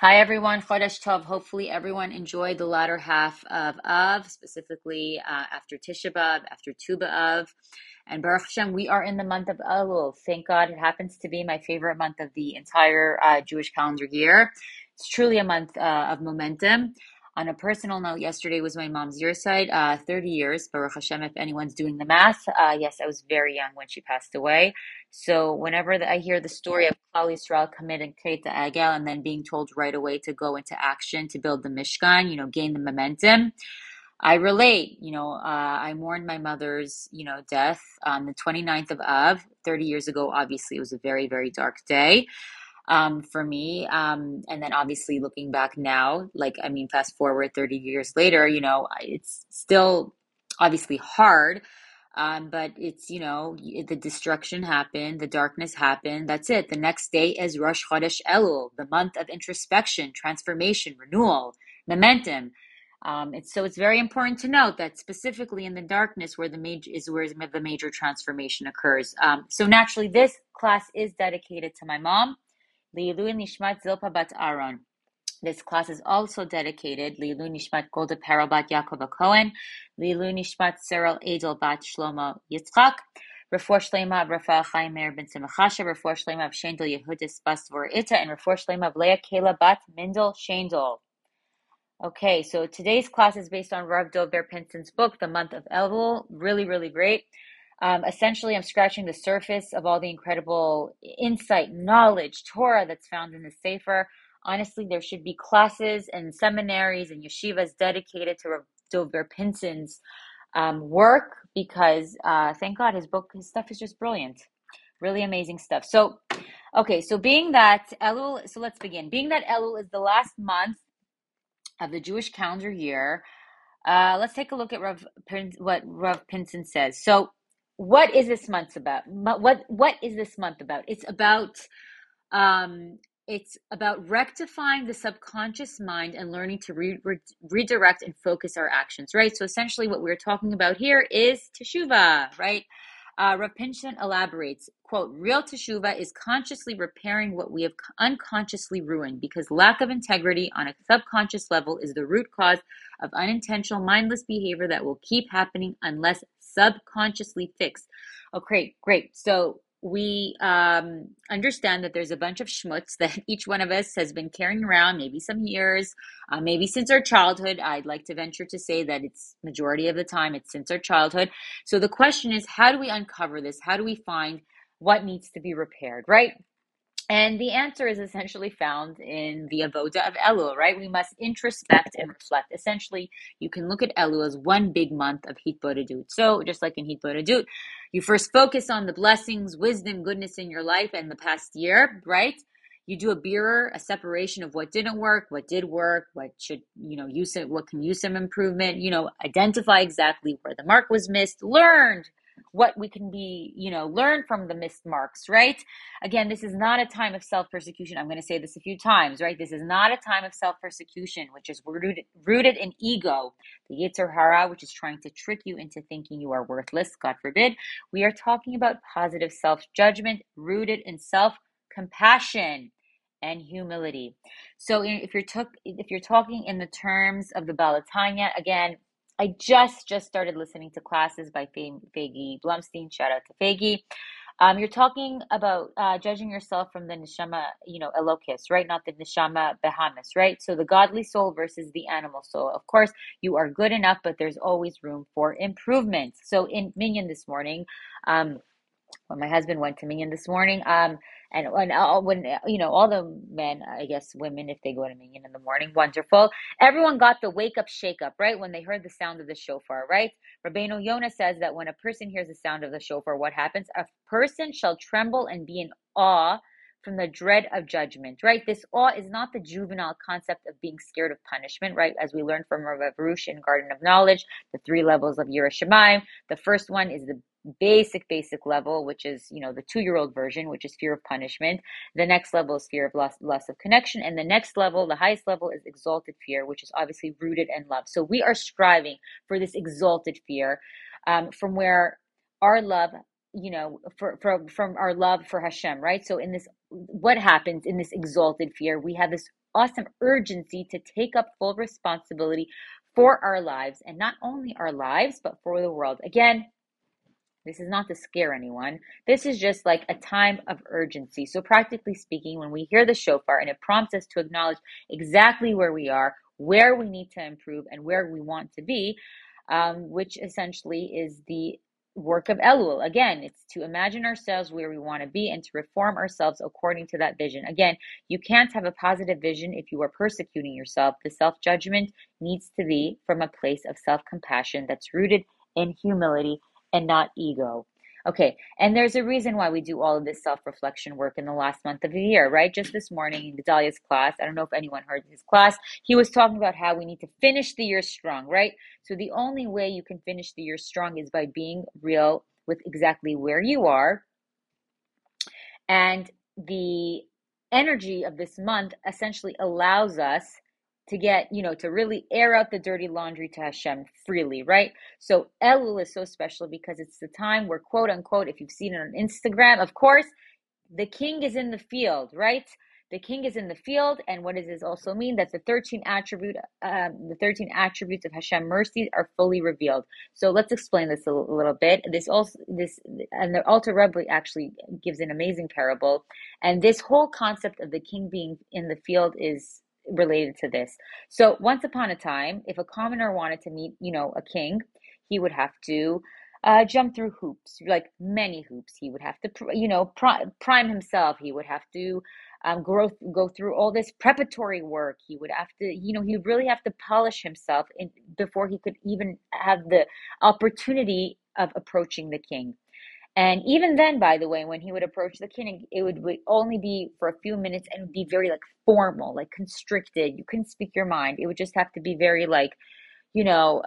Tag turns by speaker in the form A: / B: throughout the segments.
A: Hi everyone, Chodesh Tov. Hopefully everyone enjoyed the latter half of Av, specifically uh, after Tisha B'Av, after Tu B'Av. And Baruch Hashem, we are in the month of Elul. Thank God it happens to be my favorite month of the entire uh, Jewish calendar year. It's truly a month uh, of momentum. On a personal note, yesterday was my mom's yahrzeit, uh, 30 years, Baruch Hashem, if anyone's doing the math. Uh, yes, I was very young when she passed away. So whenever the, I hear the story of Klal Yisrael committing Chet Egel and then being told right away to go into action to build the Mishkan, you know, gain the momentum, I relate. You know, uh, I mourned my mother's, you know, death on the 29th of Av, 30 years ago. Obviously, it was a very, very dark day um, for me. Um, and then obviously looking back now, like, I mean, fast forward 30 years later, you know, it's still obviously hard um, but it's, you know, the destruction happened, the darkness happened. That's it. The next day is Rosh Chodesh Elul, the month of introspection, transformation, renewal, momentum. Um, it's, so it's very important to note that specifically in the darkness where the major is where the major transformation occurs. Um, so naturally, this class is dedicated to my mom, Lilu Nishmat Zilpa Bat Aaron. This class is also dedicated Lilu Nishmat Golda Parabat Yaakov Cohen, Lilu Nishmat Cyril Edel Bat Shlomo Yitzchak, Refuah Shlema of Rafael Chaim Meir Ben Simachasha, Refuah Shlema of Shendel Yehudis Bastvor Ita, and Refuah Shlema of Leah Kela Bat Mindel Shendel. Okay, so today's class is based on Rav Dov Pinson's book, The Month of Elul. Really, really great. Um, essentially, I'm scratching the surface of all the incredible insight, knowledge, Torah that's found in the Sefer. Honestly, there should be classes and seminaries and yeshivas dedicated to DovBer Pinson's um, work because uh, thank God his book, his stuff is just brilliant. Really amazing stuff. So, okay, so being that Elul, so let's begin. Being that Elul is the last month of the Jewish calendar year, uh, let's take a look at Rav, what Rav Pinson says. So, what is this month about? What what is this month about? It's about um, it's about rectifying the subconscious mind and learning to re- re- redirect and focus our actions, right? So essentially, what we're talking about here is teshuva, right? Uh, Rav elaborates, quote, real teshuva is consciously repairing what we have unconsciously ruined because lack of integrity on a subconscious level is the root cause of unintentional, mindless behavior that will keep happening unless subconsciously fixed. Okay, great. So we um, understand that there's a bunch of schmutz that each one of us has been carrying around, maybe some years, uh, maybe since our childhood. I'd like to venture to say that it's majority of the time it's since our childhood. So the question is, how do we uncover this? How do we find what needs to be repaired, right? And the answer is essentially found in the avoda of Elul, right? We must introspect and reflect. Essentially, you can look at Elul as one big month of Hitbodedut. So, just like in Hitbodedut, you first focus on the blessings, wisdom, goodness in your life and the past year, right? You do a mirror, a separation of what didn't work, what did work, what should, you know, use it, what can use some improvement, you know, identify exactly where the mark was missed, learned what we can be, you know, learn from the missed marks, right? Again, this is not a time of self persecution. I'm going to say this a few times, right? This is not a time of self persecution, which is rooted, rooted in ego, the Yetzer Hara, which is trying to trick you into thinking you are worthless, God forbid. We are talking about positive self judgment rooted in self compassion and humility. So if you're took if you're talking in the terms of the Baal HaTanya, again, I just just started listening to classes by Fagi Blumstein. Shout out to Fagi. Um, you're talking about uh, judging yourself from the neshama, you know, elokis, right? Not the neshama behamis, right? So the godly soul versus the animal soul. Of course, you are good enough, but there's always room for improvement. So in Minyan this morning, um, when my husband went to Minyan this morning, um, and when all when you know all the men, I guess women, if they go to Minyan in the morning, wonderful. Everyone got the wake up, shake up, right? When they heard the sound of the shofar, right? Rabbeinu Yonah says that when a person hears the sound of the shofar, what happens? A person shall tremble and be in awe from the dread of judgment, right? This awe is not the juvenile concept of being scared of punishment, right? As we learned from Rav Arush in Garden of Knowledge, the three levels of Yirat Shamayim. The first one is the basic basic level which is you know the two year old version which is fear of punishment the next level is fear of loss, loss of connection and the next level the highest level is exalted fear which is obviously rooted in love so we are striving for this exalted fear um, from where our love you know for, for from our love for hashem right so in this what happens in this exalted fear? We have this awesome urgency to take up full responsibility for our lives and not only our lives, but for the world. Again, this is not to scare anyone. This is just like a time of urgency. So, practically speaking, when we hear the shofar and it prompts us to acknowledge exactly where we are, where we need to improve, and where we want to be, um, which essentially is the work of Elul. Again, it's to imagine ourselves where we want to be and to reform ourselves according to that vision. Again, you can't have a positive vision if you are persecuting yourself. The self judgment needs to be from a place of self compassion that's rooted in humility and not ego. Okay, and there's a reason why we do all of this self reflection work in the last month of the year, right? Just this morning in Gedaliah's class, I don't know if anyone heard his class, he was talking about how we need to finish the year strong, right? So the only way you can finish the year strong is by being real with exactly where you are. And the energy of this month essentially allows us to get, you know, to really air out the dirty laundry to Hashem freely, right? So Elul is so special because it's the time where, quote unquote, if you've seen it on Instagram, of course, the king is in the field, right? The king is in the field, and what does this also mean? That the thirteen attribute, um, the thirteen attributes of Hashem mercy are fully revealed. So let's explain this a little bit. This also, this, and the Alter Rebbe actually gives an amazing parable, and this whole concept of the king being in the field is related to this. So once upon a time, if a commoner wanted to meet, you know, a king, he would have to uh, jump through hoops, like many hoops. He would have to, you know, prime himself. He would have to um, grow, go through all this preparatory work. He would have to, you know, he would really have to polish himself in, before he could even have the opportunity of approaching the king. And even then, by the way, when he would approach the king, it would, would only be for a few minutes and be very like formal, like constricted. You couldn't speak your mind. It would just have to be very like, you know,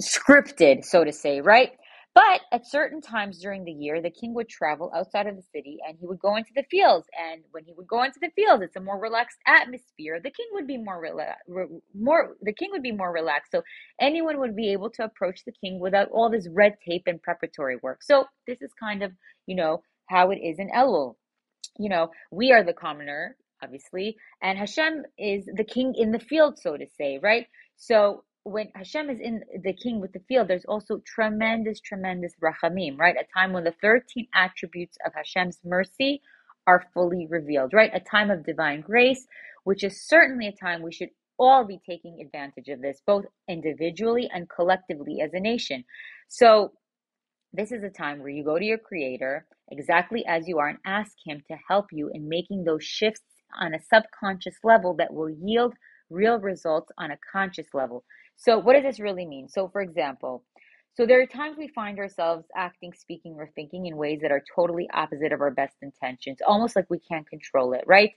A: scripted, so to say, right? But at certain times during the year, the king would travel outside of the city and he would go into the fields. And when he would go into the fields, it's a more relaxed atmosphere. The king would be more relaxed, more the king would be more relaxed. So anyone would be able to approach the king without all this red tape and preparatory work. So this is kind of, you know, how it is in Elul. You know, we are the commoner, obviously, and Hashem is the king in the field, so to say, right? So when Hashem is in the king with the field, there's also tremendous, tremendous rachamim, right? A time when the 13 attributes of Hashem's mercy are fully revealed, right? A time of divine grace, which is certainly a time we should all be taking advantage of this, both individually and collectively as a nation. So, this is a time where you go to your creator exactly as you are and ask him to help you in making those shifts on a subconscious level that will yield real results on a conscious level. So, what does this really mean? So, for example, so there are times we find ourselves acting, speaking, or thinking in ways that are totally opposite of our best intentions, almost like we can't control it, right?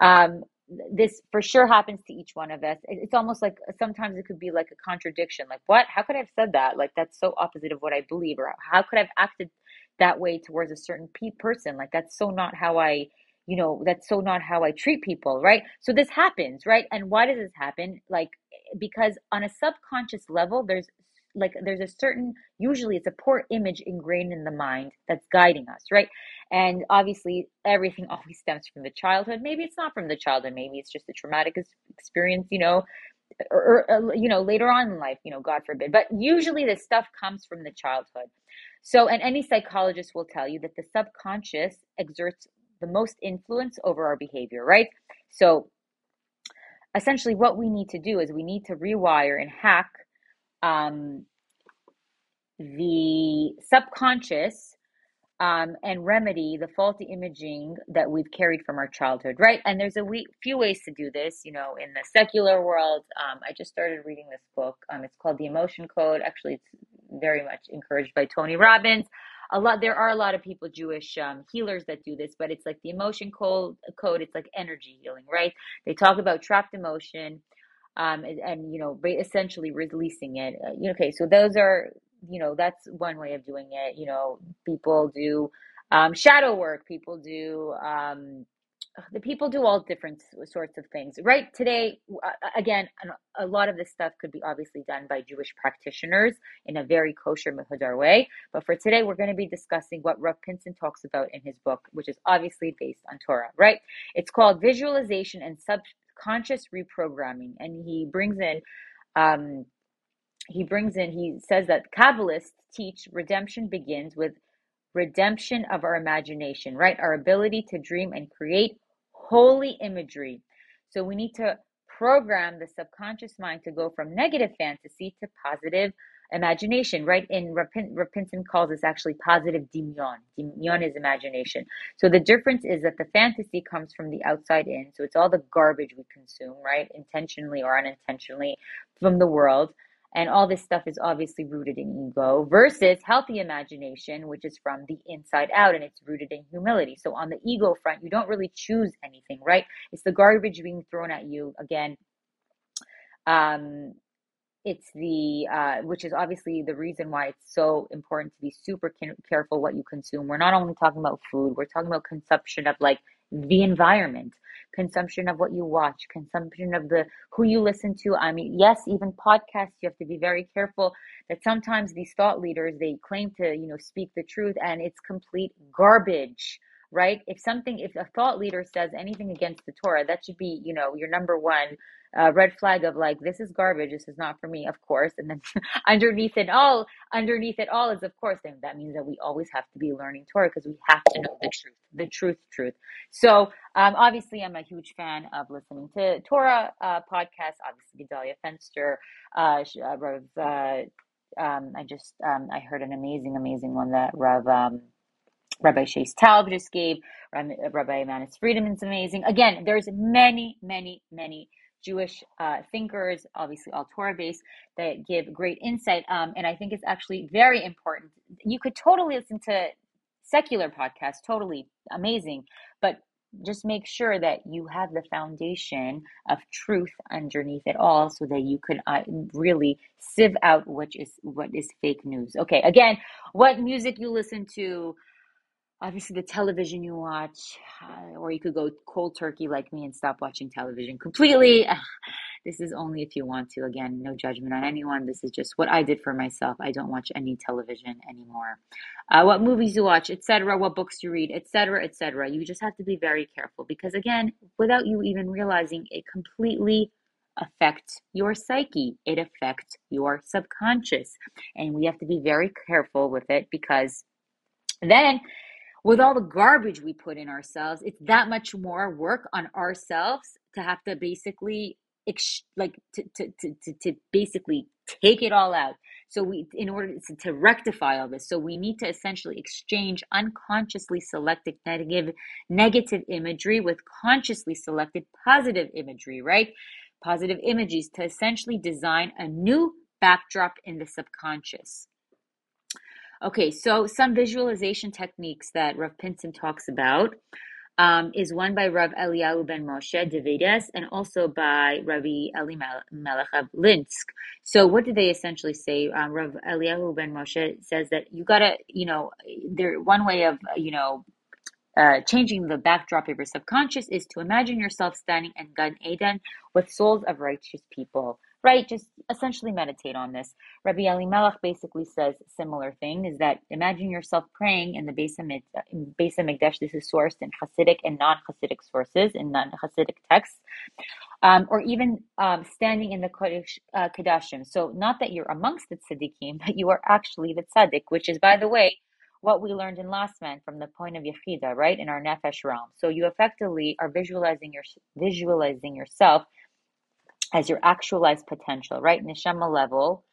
A: Um, this for sure happens to each one of us. It's almost like sometimes it could be like a contradiction. Like, what? How could I have said that? Like, that's so opposite of what I believe. Or how could I have acted that way towards a certain pe- person? Like, that's so not how I you know that's so not how i treat people right so this happens right and why does this happen like because on a subconscious level there's like there's a certain usually it's a poor image ingrained in the mind that's guiding us right? And obviously everything always stems from the childhood. Maybe it's not from the childhood. Maybe it's just a traumatic experience you know or, or, uh, you know later on in life you know god forbid. But usually this stuff comes from the childhood. So and any psychologist will tell you that the subconscious exerts the most influence over our behavior, right? So essentially what we need to do is we need to rewire and hack um, the subconscious um, and remedy the faulty imaging that we've carried from our childhood, right? And there's a few ways to do this. You know, in the secular world, um, I just started reading this book. Um, it's called The Emotion Code. Actually, it's very much encouraged by Tony Robbins a lot there are a lot of people jewish um, healers that do this but it's like the emotion code code it's like energy healing right? They talk about trapped emotion um, and, and you know essentially releasing it uh, okay so those are you know that's one way of doing it you know people do um, shadow work people do um, the people do all different sorts of things. Right today uh, again a lot of this stuff could be obviously done by jewish practitioners in a very kosher mehudar way but for today we're going to be discussing what Rav Pinson talks about in his book which is obviously based on torah right? It's called visualization and subconscious reprogramming and he brings in um, he brings in he says that kabbalists teach redemption begins with redemption of our imagination, right? Our ability to dream and create holy imagery. So we need to program the subconscious mind to go from negative fantasy to positive imagination, right? In Rav Pinson calls this actually positive dimyon. Dimyon is imagination. So the difference is that the fantasy comes from the outside in. So it's all the garbage we consume, right? Intentionally or unintentionally from the world. And all this stuff is obviously rooted in ego versus healthy imagination, which is from the inside out and it's rooted in humility. So on the ego front, you don't really choose anything, right? It's the garbage being thrown at you again. Um, it's the uh, which is obviously the reason why it's so important to be super careful what you consume. We're not only talking about food; we're talking about consumption of like the environment consumption of what you watch, consumption of the who you listen to. I mean, yes, even podcasts, you have to be very careful that sometimes these thought leaders they claim to, you know, speak the truth and it's complete garbage right? If something, if a thought leader says anything against the Torah, that should be, you know, your number one uh, red flag of like, this is garbage. This is not for me, of course. And then underneath it all, underneath it all is, of course, and that means that we always have to be learning Torah because we have to know the truth, the truth, truth. So, um, obviously, I'm a huge fan of listening to Torah uh, podcasts. Obviously, Gedalia Fenster, uh, uh. Uh, um, I just um, I heard an amazing, amazing one that Rav. Um, Rabbi Shais Taub just gave, Rabbi Manis Friedman's amazing. Again, there's many, many, many Jewish uh, thinkers, obviously all Torah based, that give great insight. Um, and I think it's actually very important. You could totally listen to secular podcasts, totally amazing, but just make sure that you have the foundation of truth underneath it all so that you can uh, really sieve out which is what is fake news okay again what music you listen to obviously the television you watch, uh, or you could go cold turkey like me and stop watching television completely. this is only if you want to. Again, no judgment on anyone. This is just what I did for myself. I don't watch any television anymore. Uh, what movies you watch, etc., what books you read, etc., etc. You just have to be very careful because, again, without you even realizing, it completely affects your psyche. It affects your subconscious, and we have to be very careful with it because then with all the garbage we put in ourselves, it's that much more work on ourselves to have to basically like to, to, to, to basically take it all out. So we, in order to, to rectify all this, so we need to essentially exchange unconsciously selected negative, negative imagery with consciously selected positive imagery, right? Positive images to essentially design a new backdrop in the subconscious. Okay, so some visualization techniques that Rav Pinson talks about um, is one by Rav Eliyahu ben Moshe de Vidas and also by Rabbi Eli Melech of Linsk. So, what do they essentially say? Um, Rav Eliyahu ben Moshe says that you gotta, you know, there one way of, you know, uh, changing the backdrop of your subconscious is to imagine yourself standing in Gan Eden with souls of righteous people right? Just essentially meditate on this. Rabbi Elimelech basically says similar thing is that imagine yourself praying in the Beis Hamikdash. This is sourced in Hasidic and non-Hasidic sources, in non-Hasidic texts, um, or even um, standing in the Kodesh uh. So not that you're amongst the tzaddikim, but you are actually the tzaddik, which is, by the way, what we learned in last man from the point of Yechida, right, in our nefesh realm. So you effectively are visualizing your visualizing yourself as your actualized potential, right? Neshama level,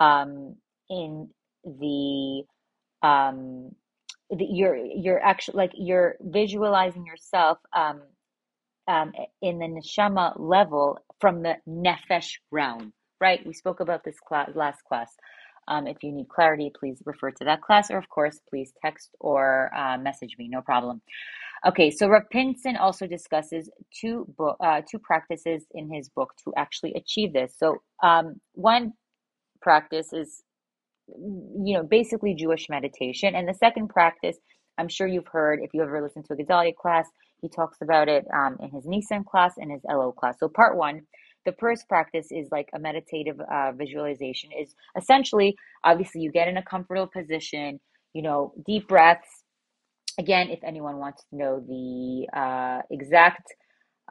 A: um, in the um, the, you're you're actually like you're visualizing yourself um, um, in the neshama level from the nefesh realm, right? We spoke about this class last class. Um, if you need clarity, please refer to that class, or of course, please text or uh, message me. No problem. Okay, so Rav Pinson also discusses two uh, two practices in his book to actually achieve this. So um, one practice is, you know, basically Jewish meditation, and the second practice, I'm sure you've heard if you ever listened to a Gedalia class, He talks about it um, in his Nissan class and his Elul class. So, part one, the first practice is like a meditative uh, visualization. Is essentially, obviously, you get in a comfortable position. You know, deep breaths. Again, if anyone wants to know the uh, exact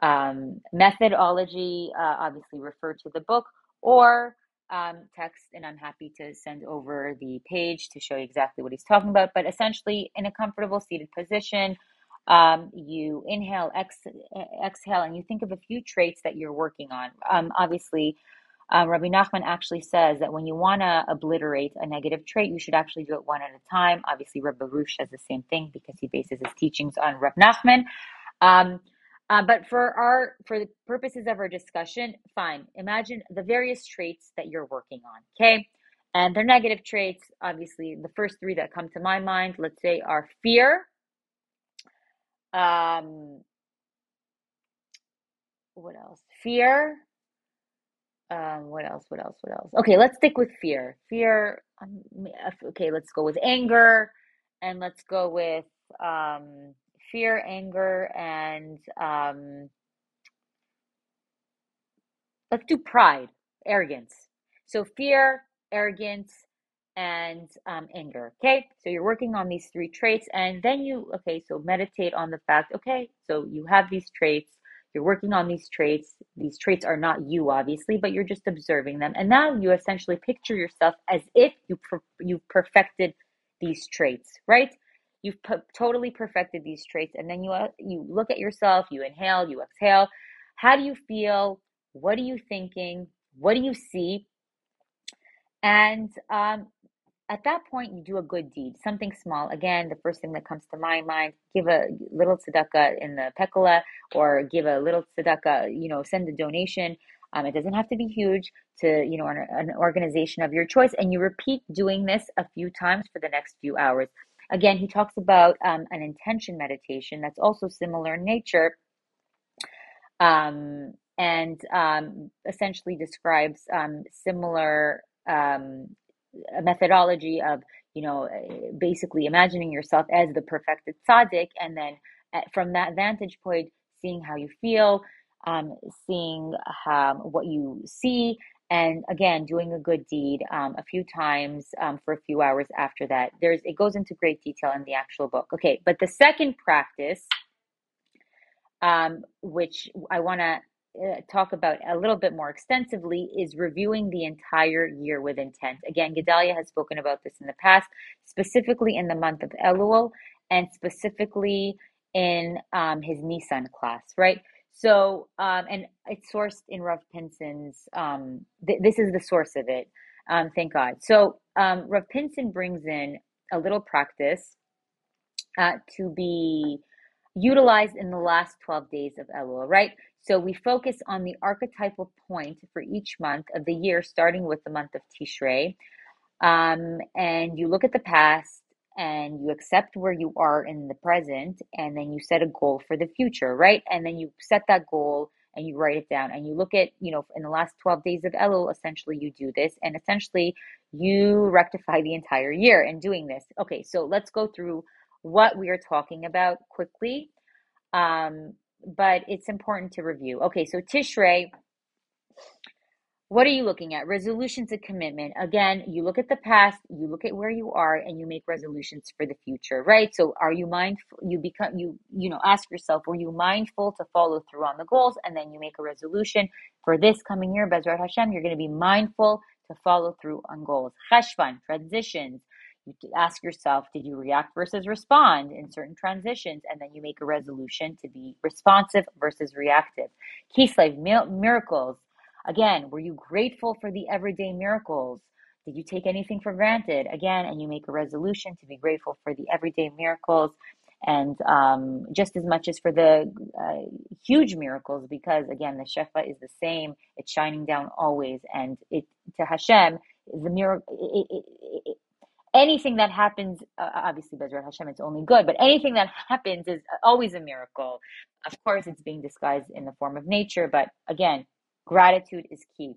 A: um, methodology, uh, obviously refer to the book or um, text, and I'm happy to send over the page to show you exactly what he's talking about. But essentially, in a comfortable seated position, um, you inhale, ex- exhale, and you think of a few traits that you're working on. Um, obviously, um, Rabbi Nachman actually says that when you want to obliterate a negative trait, you should actually do it one at a time. Obviously, Rabbi Rush says the same thing because he bases his teachings on Rabbi Nachman. Um, uh, but for our for the purposes of our discussion, fine. Imagine the various traits that you're working on. Okay. And they're negative traits. Obviously, the first three that come to my mind, let's say, are fear. Um, what else? Fear. Um, what else? What else? What else? Okay, let's stick with fear. Fear. Um, okay, let's go with anger, and let's go with um, fear, anger, and um, let's do pride, arrogance. So fear, arrogance, and um, anger. Okay, so you're working on these three traits, and then you okay. So meditate on the fact. Okay, so you have these traits. You're working on these traits. These traits are not you, obviously, but you're just observing them. And now you essentially picture yourself as if you per- you perfected these traits, right? You've totally perfected these traits, and then you uh, you look at yourself. You inhale, you exhale. How do you feel? What are you thinking? What do you see? And um, at that point, you do a good deed, something small. Again, the first thing that comes to my mind: give a little tzedakah in the pekala, or give a little tzedakah. You know, send a donation. Um, it doesn't have to be huge to you know an, an organization of your choice, and you repeat doing this a few times for the next few hours. Again, he talks about um, an intention meditation that's also similar in nature. Um, and um, essentially describes um, similar um, methodology of you know basically imagining yourself as the perfected tzaddik and then at, from that vantage point seeing how you feel um, seeing um, what you see and again doing a good deed um, a few times um, for a few hours after that. There's it goes into great detail in the actual book. Okay but the second practice um, which i want to uh, talk about a little bit more extensively is reviewing the entire year with intent again gedalia has spoken about this in the past specifically in the month of elul and specifically in um, his Nissan class right so, um, and it's sourced in Rav Pinson's, um, th- this is the source of it. Um, thank God. So, um, Rav Pinson brings in a little practice uh, to be utilized in the last 12 days of Elul, right? So we focus on the archetypal point for each month of the year, starting with the month of Tishrei. Um, and you look at the past and you accept where you are in the present and then you set a goal for the future right? And then you set that goal and you write it down. And you look at you know in the last 12 days of elul essentially you do this and essentially you rectify the entire year in doing this. Okay so let's go through what we are talking about quickly. Um, but it's important to review okay so tishrei what are you looking at? Resolutions of commitment. Again, you look at the past, you look at where you are, and you make resolutions for the future, right? So are you mindful? You become, you, you know, ask yourself, were you mindful to follow through on the goals? And then you make a resolution for this coming year, Bezrat Hashem, you're going to be mindful to follow through on goals. Cheshvan, transitions. You ask yourself, did you react versus respond in certain transitions? And then you make a resolution to be responsive versus reactive. Kislev, miracles Again, were you grateful for the everyday miracles? Did you take anything for granted? Again, and you make a resolution to be grateful for the everyday miracles and um, just as much as for the uh, huge miracles, because again, the Shefa is the same. It's shining down always. And it to Hashem, the miracle, anything that happens, uh, obviously, Bezrat Hashem, it's only good, but anything that happens is always a miracle. Of course, it's being disguised in the form of nature, but again, Gratitude is key.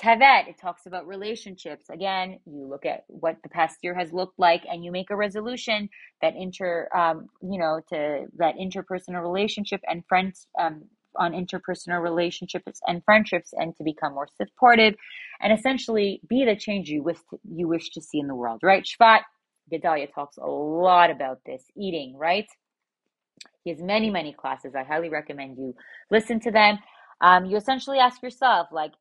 A: Tevet, it talks about relationships. Again, you look at what the past year has looked like and you make a resolution that inter, um, you know, to that interpersonal relationship and friends, um, on interpersonal relationships and friendships and to become more supportive and essentially be the change you wish to, you wish to see in the world, right? Shvat, Gedalia talks a lot about this, eating, right? He has many, many classes. I highly recommend you listen to them. Um, you essentially ask yourself, like,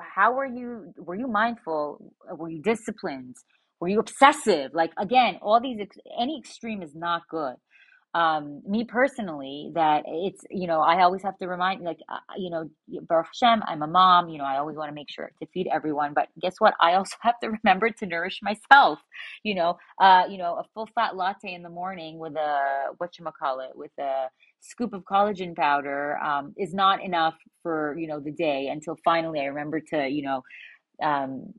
A: how were you? Were you mindful? Were you disciplined? Were you obsessive? Like, again, all these, any extreme is not good um me personally that it's you know i always have to remind like uh, you know baruch hashem i'm a mom you know i always want to make sure to feed everyone but guess what? I also have to remember to nourish myself you know uh you know a full fat latte in the morning with a what you call it with a scoop of collagen powder um, is not enough for you know the day until finally i remember to you know um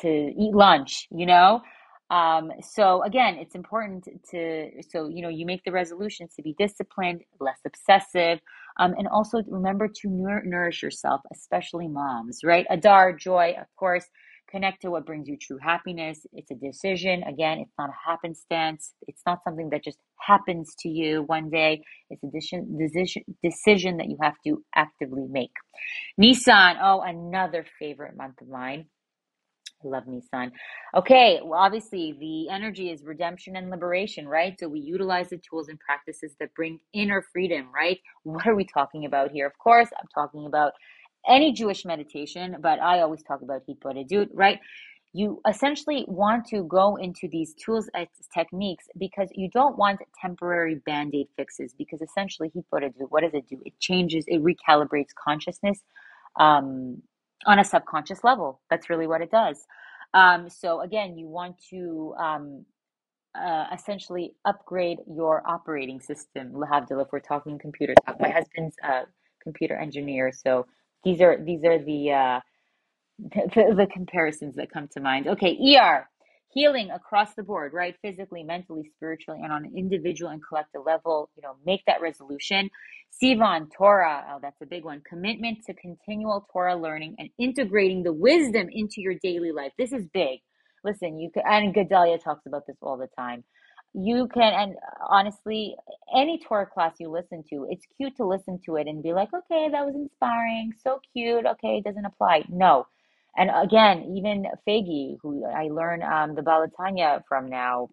A: to eat lunch you know um, so again, it's important to, so, you know, you make the resolutions to be disciplined, less obsessive, um, and also remember to nour- nourish yourself, especially moms, right? Adar, joy, of course, connect to what brings you true happiness. It's a decision. Again, it's not a happenstance. It's not something that just happens to you one day. It's a decision, decision, decision that you have to actively make. Nissan, oh, another favorite month of mine Love son. Okay, well, obviously, the energy is redemption and liberation, right? So we utilize the tools and practices that bring inner freedom, right? What are we talking about here? Of course, I'm talking about any Jewish meditation, but I always talk about Hitbodedut, right? You essentially want to go into these tools and techniques because you don't want temporary band aid fixes. Because essentially, Hitbodedut, what does it do? It changes, it recalibrates consciousness. Um, on a subconscious level. That's really what it does. Um, so again, you want to um, uh, essentially upgrade your operating system. Lahavdil, if we're talking computer talk. My husband's a computer engineer, so these are these are the uh, the, the comparisons that come to mind. Okay, ER, healing across the board, right? Physically, mentally, spiritually, and on an individual and collective level, you know, make that resolution. Sivan, Torah, oh, that's a big one. Commitment to continual Torah learning and integrating the wisdom into your daily life. This is big. Listen, you can, and Gedalia talks about this all the time. You can, and honestly, any Torah class you listen to, it's cute to listen to it and be like, okay, that was inspiring, so cute. Okay, it doesn't apply. No, and again, even Fagi, who I learn um, the Baal HaTanya from now,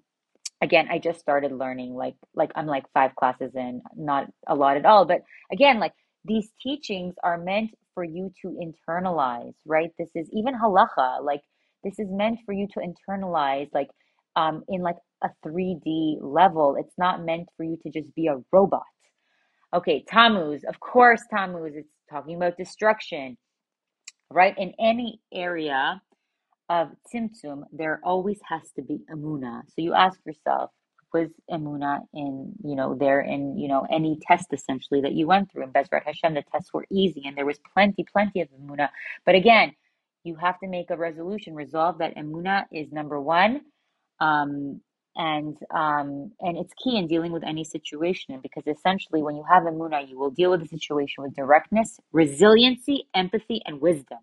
A: again, I just started learning like like I'm like five classes in, not a lot at all. But again, like these teachings are meant for you to internalize, right? This is even halacha, like this is meant for you to internalize, like um, in like a 3D level. It's not meant for you to just be a robot. Okay, Tammuz, of course, Tammuz, it's talking about destruction right? In any area of Tzimtzum, there always has to be Amuna. So you ask yourself, was Amuna in, you know, there in, you know, any test essentially that you went through? In Bezrat Hashem, the tests were easy and there was plenty, plenty of Amuna. But again, you have to make a resolution, resolve that Amuna is number one. Um, and um, and it's key in dealing with any situation because essentially when you have a Amuna, you will deal with the situation with directness, resiliency, empathy, and wisdom.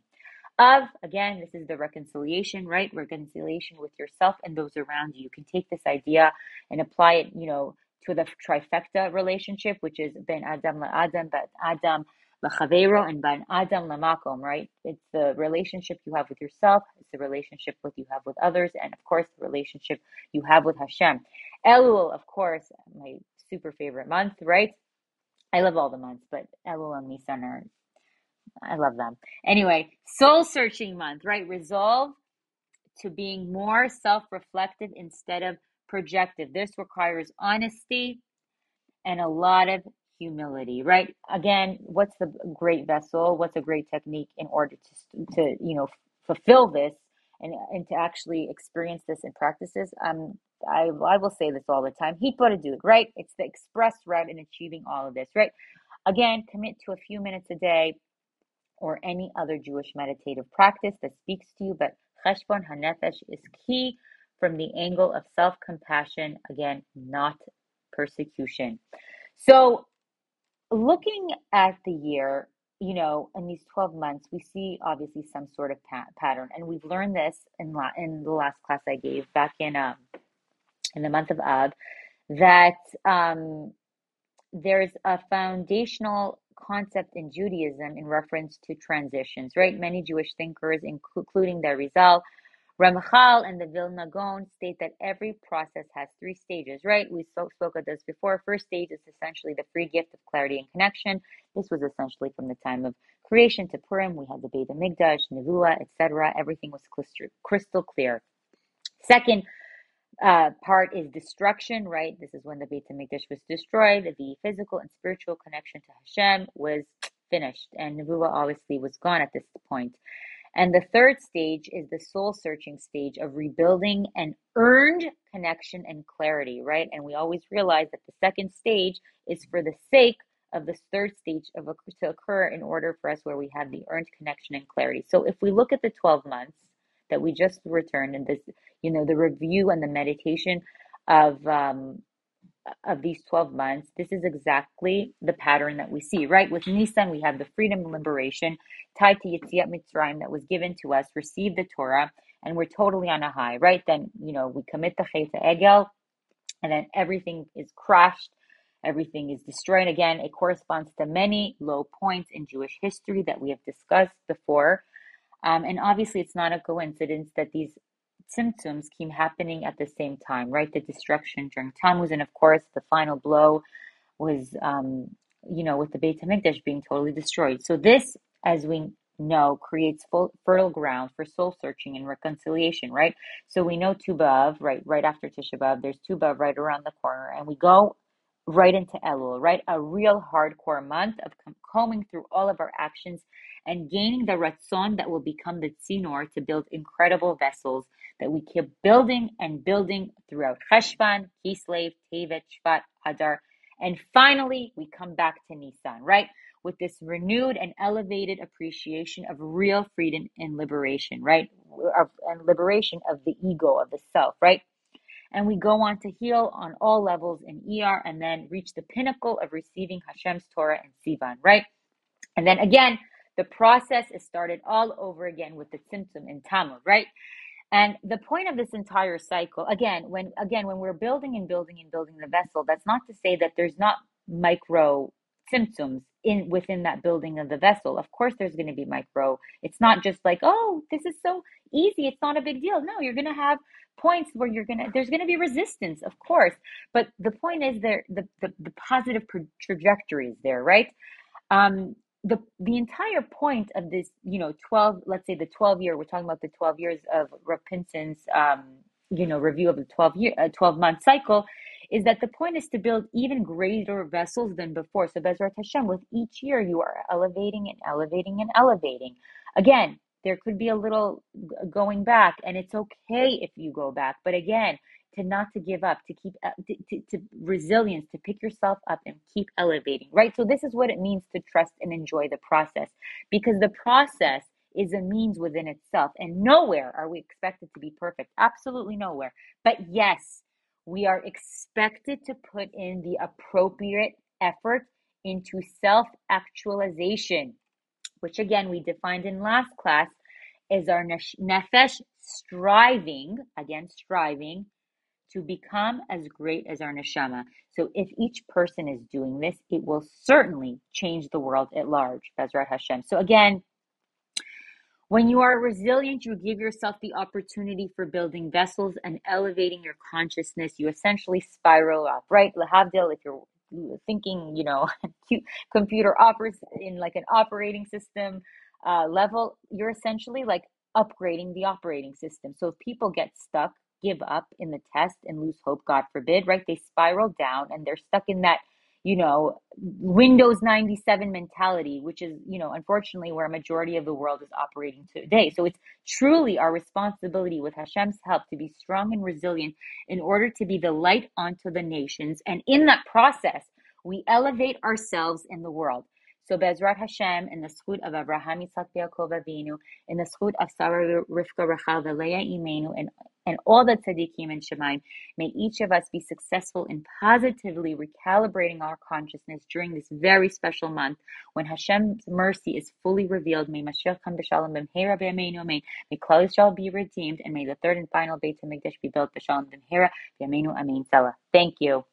A: Of, again, this is the reconciliation, right? Reconciliation with yourself and those around you. You can take this idea and apply it, you know, to the trifecta relationship, which is ben Adam la Adam, ben Adam la Chavero, and ben Adam la Makom, right? It's the relationship you have with yourself, it's the relationship with you have with others, and of course, the relationship you have with Hashem. Elul, of course, my super favorite month, right? I love all the months, but Elul and Nisan are I love them. Anyway, soul searching month, right? Resolve to being more self reflective instead of projective. This requires honesty and a lot of humility, right? Again, what's the great vessel? What's a great technique in order to, to you know, fulfill this and, and to actually experience this in practices? Um, I, I will say this all the time. Hitbodedut, right? It's the express route in achieving all of this, right? Again, commit to a few minutes a day or any other Jewish meditative practice that speaks to you, but Cheshbon HaNefesh is key from the angle of self compassion, again, not persecution. So, looking at the year, you know, in these 12 months, we see obviously some sort of pa- pattern. And we've learned this in, la- in the last class I gave back in, um, in the month of Ab, that um, there's a foundational concept in Judaism in reference to transitions, right? Many Jewish thinkers, including the Arizal, Ramchal, and the Vilna Gaon, state that every process has three stages, right? We spoke, of this before. First stage is essentially the free gift of clarity and connection. This was essentially from the time of creation to Purim. We had the Beit HaMikdash, Nevuah, etc. Everything was crystal clear. Second uh, part is destruction, right? This is when the Beit HaMikdash was destroyed. The physical and spiritual connection to Hashem was finished, and Nevuah obviously was gone at this point. And the third stage is the soul searching stage of rebuilding an earned connection and clarity, right? And we always realize that the second stage is for the sake of this third stage of a, to occur in order for us where we have the earned connection and clarity. So if we look at the 12 months that we just returned and this, you know, the review and the meditation of um, of these 12 months, this is exactly the pattern that we see, right? With Nisan, we have the freedom and liberation tied to Yetziat Mitzrayim that was given to us, receive the Torah, and we're totally on a high, right? Then, you know, we commit the Chet Egel, and then everything is crashed, everything is destroyed. Again, it corresponds to many low points in Jewish history that we have discussed before. Um, and obviously, it's not a coincidence that these tzimtzums came happening at the same time, right? The destruction during Tammuz, and of course, the final blow was, um, you know, with the Beit Hamikdash being totally destroyed. So this, as we know, creates fertile ground for soul searching and reconciliation, right? So we know Tu B'Av, right, right after Tisha B'Av, there's Tu B'Av right around the corner, and we go right into Elul, right? A real hardcore month of combing through all of our actions and gaining the ratzon that will become the tzinor to build incredible vessels that we keep building and building throughout Cheshvan, Kislev, Tevet, Shvat, Adar, and finally we come back to Nisan, right? With this renewed and elevated appreciation of real freedom and liberation, right? Of, and liberation of the ego, of the self, right? And we go on to heal on all levels in ER and then reach the pinnacle of receiving Hashem's Torah and Sivan, right? And then again, the process is started all over again with the tzimtzum in Tammuz, right? And the point of this entire cycle, again, when again when we're building and building and building the vessel, that's not to say that there's not micro tzimtzums in within that building of the vessel. Of course, there's going to be micro. It's not just like, oh, this is so easy. It's not a big deal. No, you're going to have points where you're going to. There's going to be resistance, of course. But the point is there the the, the positive trajectory is there, right? Um, the the entire point of this, you know, 12, let's say the 12 year, we're talking about the 12 years of repentance, um, you know, review of the 12 year, uh, 12 month cycle, is that the point is to build even greater vessels than before. So Bezrat Hashem, with each year, you are elevating and elevating and elevating. Again, there could be a little going back, and it's okay if you go back. But again, to not to give up, to keep uh, to, to, to, resilience, to pick yourself up and keep elevating, right? So this is what it means to trust and enjoy the process, because the process is a means within itself, and nowhere are we expected to be perfect. Absolutely nowhere. But yes, we are expected to put in the appropriate effort into self actualization, which again we defined in last class is our nefesh striving, again, striving to become as great as our neshama. So if each person is doing this, it will certainly change the world at large. Bezrat Hashem. So again, when you are resilient, you give yourself the opportunity for building vessels and elevating your consciousness. You essentially spiral up, right? Lahavdil, if you're thinking, you know, computer operates in like an operating system uh, level, you're essentially like upgrading the operating system. So if people get stuck, give up in the test and lose hope, God forbid, right? They spiral down and they're stuck in that, you know, Windows 97 mentality, which is, you know, unfortunately where a majority of the world is operating today. So it's truly our responsibility with Hashem's help to be strong and resilient in order to be the light onto the nations. And in that process, we elevate ourselves in the world. So Bezrat Hashem, in the zchut of Abraham Yitzchak Yaakov Avinu, in the zchut of Sarah Rivka Rachel Leah Imenu, and and all the tzaddikim and shemaim. May each of us be successful in positively recalibrating our consciousness during this very special month when Hashem's mercy is fully revealed. May Mashiach come b'shalom b'mhera b'yameinu amen. May Klal Yisrael be redeemed, and may the third and final Beit HaMikdash be built b'shalom b'mhera b'yameinu amen. Thank you.